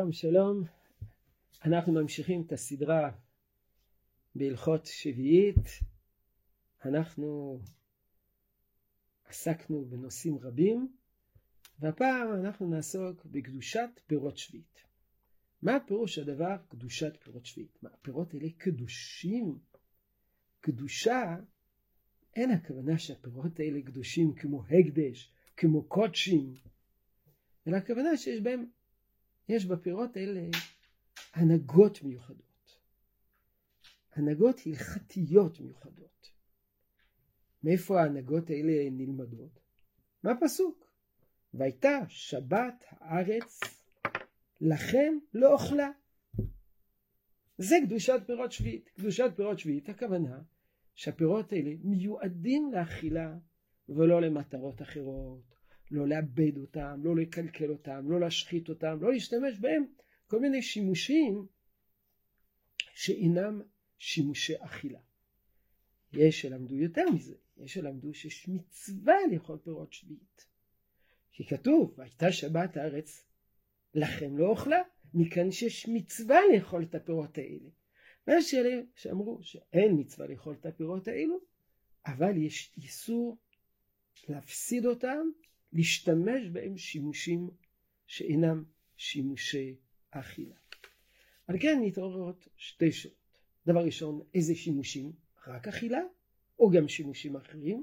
שלום שלום, אנחנו ממשיכים את הסדרה בהלכות שביעית, אנחנו עסקנו בנושאים רבים והפעם אנחנו נעסוק בקדושת פירות שביעית. מה פירוש הדבר קדושת פירות שביעית? מה הפירות האלה קדושים? קדושה אין הכוונה שהפירות האלה קדושים כמו הקדש, כמו קודשים, אלא הכוונה שיש בהם יש בפירות האלה הנהגות מיוחדות. הנהגות הלכתיות מיוחדות. מאיפה ההנהגות האלה נלמדות? מהפסוק. והייתה שבת הארץ לכם לא אוכלה. זה קדושת פירות שביעית. קדושת פירות שביעית הכוונה שהפירות האלה מיועדים לאכילה ולא למטרות אחרות, לא לאבד אותם, לא לקלקל אותם, לא להשחית אותם, לא להשתמש בהם כל מיני שימושים שאינם שימושי אכילה. יש שלמדו יותר מזה, יש שלמדו שיש מצווה לאכול פירות שביעית. כי כתוב, והייתה שבת הארץ לכם לא אוכלה, מכאן שיש מצווה לאכול את הפירות האלה. ויש אלה שאמרו שאין מצווה לאכול את הפירות האלו, אבל יש איסור להפסיד אותם להשתמש בהם שימושים שאינם שימושי אכילה. על כן מתעוררות שתי שאלות. דבר ראשון, איזה שימושים? רק אכילה או גם שימושים אחרים?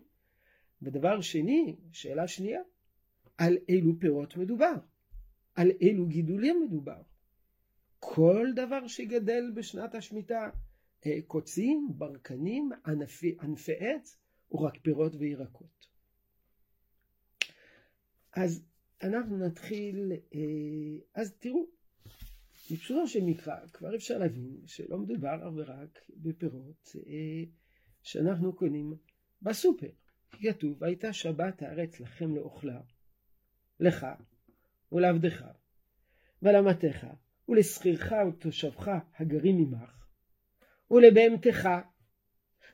ודבר שני, שאלה שנייה, על אילו פירות מדובר? על אילו גידולים מדובר? כל דבר שגדל בשנת השמיטה, אה, קוצים, ברקנים, ענפי, ענפי עץ, או רק פירות וירקות. אז אנחנו נתחיל, אה, אז תראו, מפשוטו של מקרא כבר אפשר להבין שלא מדובר אך ורק בפירות אה, שאנחנו קונים בסופר. כתוב, הייתה שבת הארץ לכם לאוכלה, לך ולעבדך ולמתך ולשכירך ולתושבך הגרים עמך ולבהמתך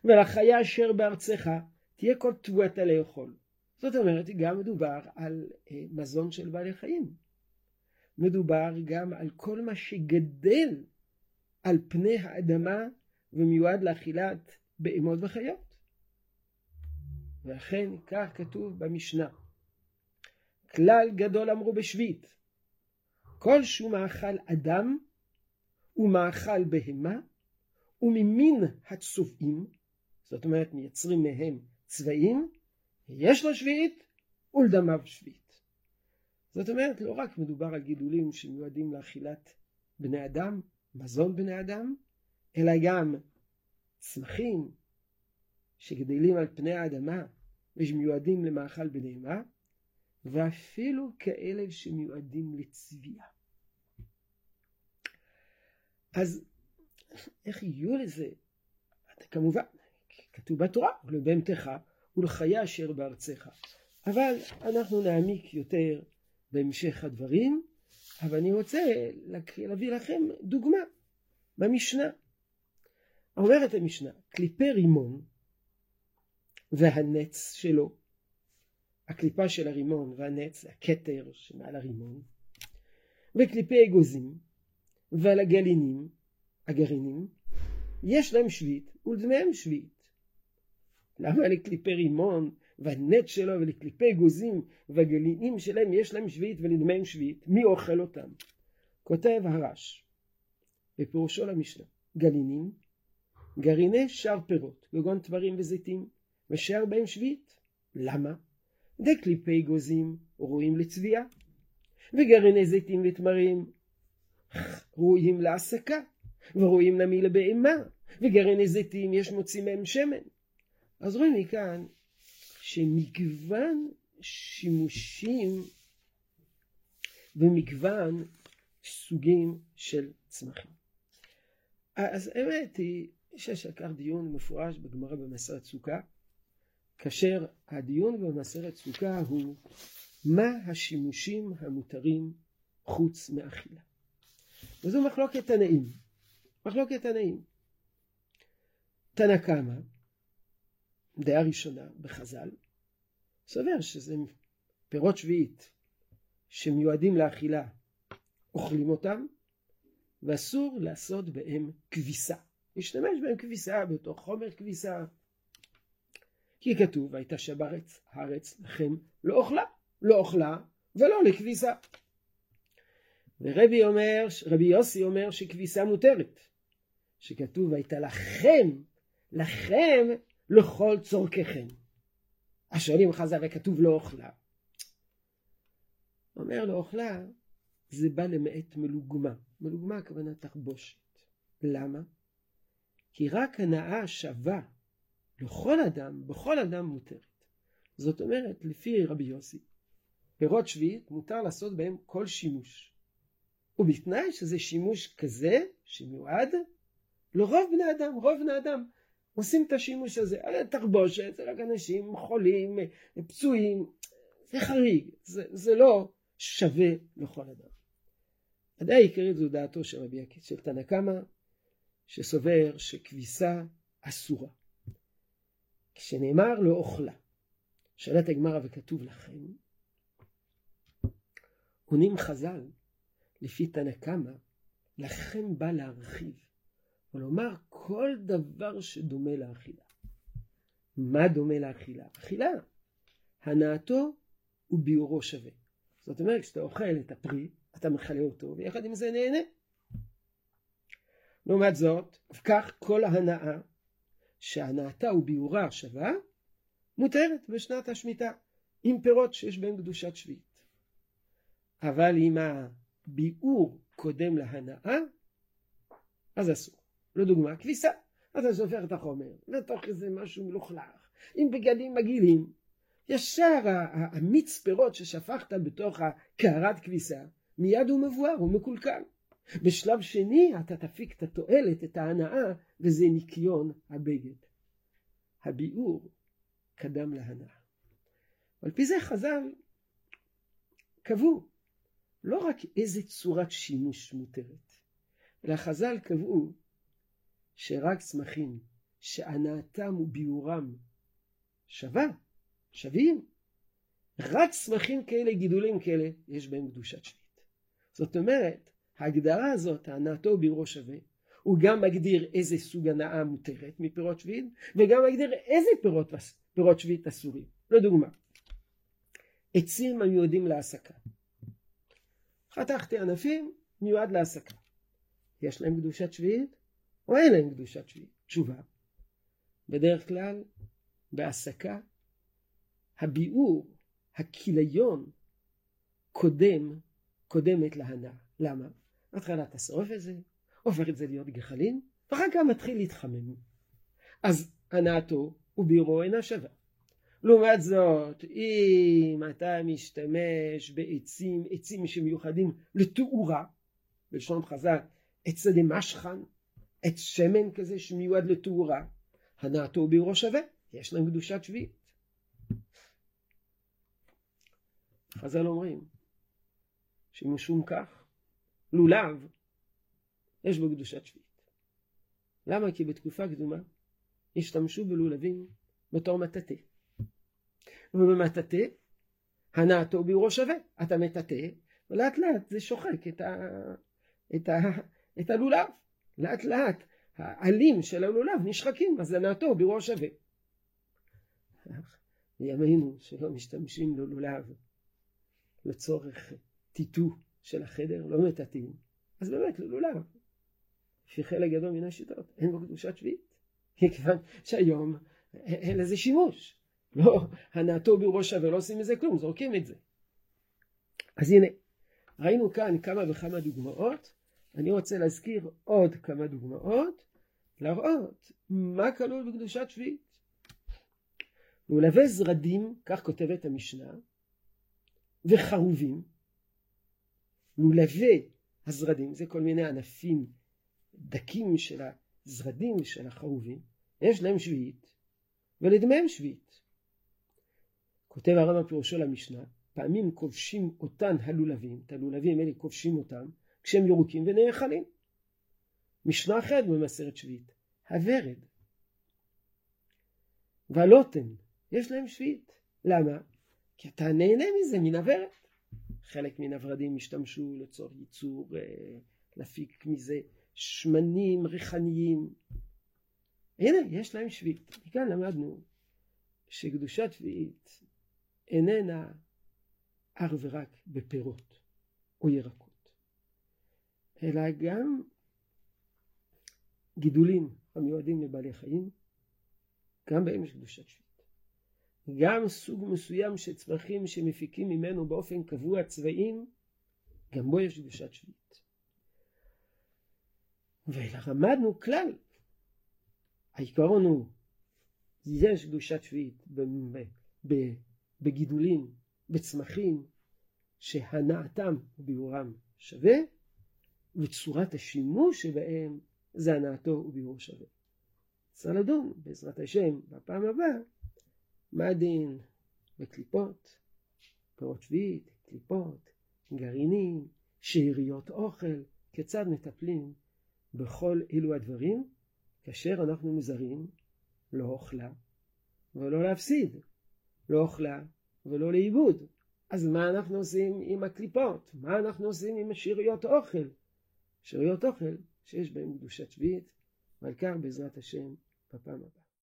ולחיה אשר בארצך תהיה כל תבואתה לאכול זאת אומרת, גם מדובר על אה, מזון של בעלי חיים. מדובר גם על כל מה שגדל על פני האדמה ומיועד לאכילת בהמות וחיות. ואכן כך כתוב במשנה. כלל גדול אמרו בשביעית, כל שהוא מאכל אדם ומאכל בהמה וממין הצובעים, זאת אומרת מייצרים מהם צבעים, יש לו שביעית ולדמיו שביעית. זאת אומרת, לא רק מדובר על גידולים שמיועדים לאכילת בני אדם, מזון בני אדם, אלא גם צמחים שגדלים על פני האדמה ושמיועדים למאכל בנעימה, ואפילו כאלה שמיועדים לצביעה. אז איך יהיו לזה? כמובן, כתוב בתורה, ולבהמתך ולחיה אשר בארצך. אבל אנחנו נעמיק יותר בהמשך הדברים, אבל אני רוצה להביא לכם דוגמה במשנה. אומרת המשנה, קליפי רימון והנץ שלו, הקליפה של הרימון והנץ הכתר שמעל הרימון, וקליפי אגוזים ועל הגלינים, הגרעינים, יש להם שביעית ולדמיהם שביעית. למה לקליפי רימון והנט שלו ולקליפי גוזים והגלינים שלהם יש להם שביעית ולדמיהם שביעית? מי אוכל אותם? כותב הרש בפירושו למשנה גלינים גרעיני שאר פירות כגון תמרים וזיתים ושאר בהם שביעית. למה? דקליפי גוזים ראויים לצביעה וגרעיני זיתים ותמרים ראויים להסקה וראויים נמי לבהמה וגרעיני זיתים יש מוציא מהם שמן אז רואים מכאן שמגוון שימושים ומגוון סוגים של צמחים. אז האמת היא שיש על כך דיון מפורש בגמרא במסרת סוכה, כאשר הדיון במסרת סוכה הוא מה השימושים המותרים חוץ מאכילה. וזו מחלוקת תנאים. מחלוקת תנאים. תנא קמא דעה ראשונה בחז"ל, סובר שזה פירות שביעית שמיועדים לאכילה אוכלים אותם, ואסור לעשות בהם כביסה. להשתמש בהם כביסה בתוך חומר כביסה. כי כתוב, והייתה שבארץ הארץ לכם לא אוכלה, לא אוכלה ולא לכביסה. ורבי אומר, רבי יוסי אומר שכביסה מותרת. שכתוב, והייתה לכם, לכם לכל צורככם. השואלים חז"ל וכתוב לא אוכלה. אומר לא אוכלה, זה בא למעט מלוגמה. מלוגמה הכוונה תחבושת. למה? כי רק הנאה שווה לכל אדם, בכל אדם מותרת. זאת אומרת, לפי רבי יוסי, פירות שביעית מותר לעשות בהם כל שימוש. ובתנאי שזה שימוש כזה שמיועד לרוב בני אדם, רוב בני אדם עושים את השימוש הזה. על תחבושת זה רק אנשים חולים, פצועים, זה חריג, זה, זה לא שווה לכל אדם. הדעה העיקרית זו דעתו של רבי עקיץ של תנא קמא, שסובר שכביסה אסורה. כשנאמר לא אוכלה, שאלת הגמרא וכתוב לכם, עונים חז"ל, לפי תנא קמא, לכם בא להרחיב, ולומר כל דבר שדומה לאכילה. מה דומה לאכילה? אכילה, הנאתו וביאורו שווה. זאת אומרת, כשאתה אוכל את הפרי, אתה מכלה אותו, ויחד עם זה נהנה. לעומת זאת, כך כל ההנאה שהנאתה וביאורה שווה, מותרת בשנת השמיטה, עם פירות שיש בהם קדושת שביעית. אבל אם הביאור קודם להנאה, אז אסור. לדוגמה, כביסה. אתה סופר את החומר לתוך איזה משהו מלוכלך, עם בגדים מגעילים. ישר המיץ פירות ששפכת בתוך הקערת כביסה, מיד הוא מבואר, הוא מקולקל. בשלב שני אתה תפיק את התועלת, את ההנאה, וזה ניקיון הבגד. הביאור קדם להנאה. על פי זה חז"ל קבעו לא רק איזה צורת שימוש מותרת, אלא חז"ל קבעו שרק צמחים שהנאתם וביאורם שווה, שווים, רק צמחים כאלה, גידולים כאלה, יש בהם קדושת שביעית. זאת אומרת, ההגדרה הזאת, הנאתו וביאורו שווה, הוא גם מגדיר איזה סוג הנאה מותרת מפירות שביעית, וגם מגדיר איזה פירות, פירות שביעית אסורים. לדוגמה, עצים המיועדים להעסקה. חתכתי ענפים, מיועד להעסקה. יש להם קדושת שביעית או אין להם קדושת? תשובה, בדרך כלל בהעסקה הביאור, הכיליון, קודם, קודמת להנאה. למה? בהתחלה אתה שורף את זה, הופך את זה להיות גחלים, ואחר כך מתחיל להתחמם. אז הנאתו וביאורו אינה שווה. לעומת זאת, אם אתה משתמש בעצים, עצים שמיוחדים לתאורה, בלשון חז"ל, עצה דמשכן, עץ שמן כזה שמיועד לתאורה, הנאתו ביאורו שווה, יש להם קדושת שביעית. חז"ל אומרים שמשום כך לולב יש בו קדושת שביעית. למה? כי בתקופה קדומה השתמשו בלולבים בתור מטאטא. ובמטאטא הנאתו ביאורו שווה. אתה מטאטא ולאט לאט זה שוחק את, ה... את, ה... את הלולב. לאט לאט העלים של הלולב נשחקים, אז הנאתו ביאורו שווה. בימינו שלא משתמשים ללולב לצורך טיטו של החדר, לא מטאטאים, אז באמת ללולב. לפי חלק גדול מן השיטות, אין בו קדושת שביעית. מכיוון שהיום אין לזה שימוש. לא, הנאתו ביאורו שווה, לא עושים מזה כלום, זורקים את זה. אז הנה, ראינו כאן כמה וכמה דוגמאות, אני רוצה להזכיר עוד כמה דוגמאות, להראות מה כלול בקדושת שביעית. מולווה זרדים, כך כותבת המשנה, וחרובים, מולווה הזרדים, זה כל מיני ענפים דקים של הזרדים ושל החרובים, יש להם שביעית, ולדמיהם שביעית. כותב הרמב"ם פירושו למשנה, פעמים כובשים אותן הלולבים, את הלולבים האלה כובשים אותם, כשהם ירוקים ונאכלים. משנה אחרת במסרת שביעית, הוורד והלוטם, יש להם שביעית. למה? כי אתה נהנה מזה, מן הוורד. חלק מן הורדים השתמשו לצורך ייצור, אה, להפיק מזה שמנים ריחניים. הנה, יש להם שביעית. מכאן למדנו שקדושת שביעית איננה אך ורק בפירות או ירקות, אלא גם גידולים המיועדים לבעלי חיים, גם בהם יש קדושת שביעית. גם סוג מסוים של צמחים שמפיקים ממנו באופן קבוע צבעים, גם בו יש קדושת שביעית. ולמדנו כלל, העיקרון הוא, יש קדושת שביעית בגידולים, בצמחים, שהנאתם וביאורם שווה, וצורת השימוש שבהם זה הנאתו וביאור שווה. צריך לדון בעזרת השם בפעם הבאה מה הדין בקליפות, פירות שביעית, קליפות, גרעינים, שאריות אוכל, כיצד מטפלים בכל אלו הדברים כאשר אנחנו מזרים לא אוכלה ולא להפסיד, לא אוכלה ולא לאיבוד. אז מה אנחנו עושים עם הקליפות? מה אנחנו עושים עם שאריות אוכל? שאריות אוכל שיש בהן קדושת שביעית, ועל כך בעזרת השם בפעם הבאה.